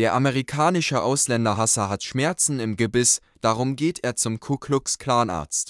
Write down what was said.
Der amerikanische Ausländerhasser hat Schmerzen im Gebiss, darum geht er zum Ku-Klux-Klan-Arzt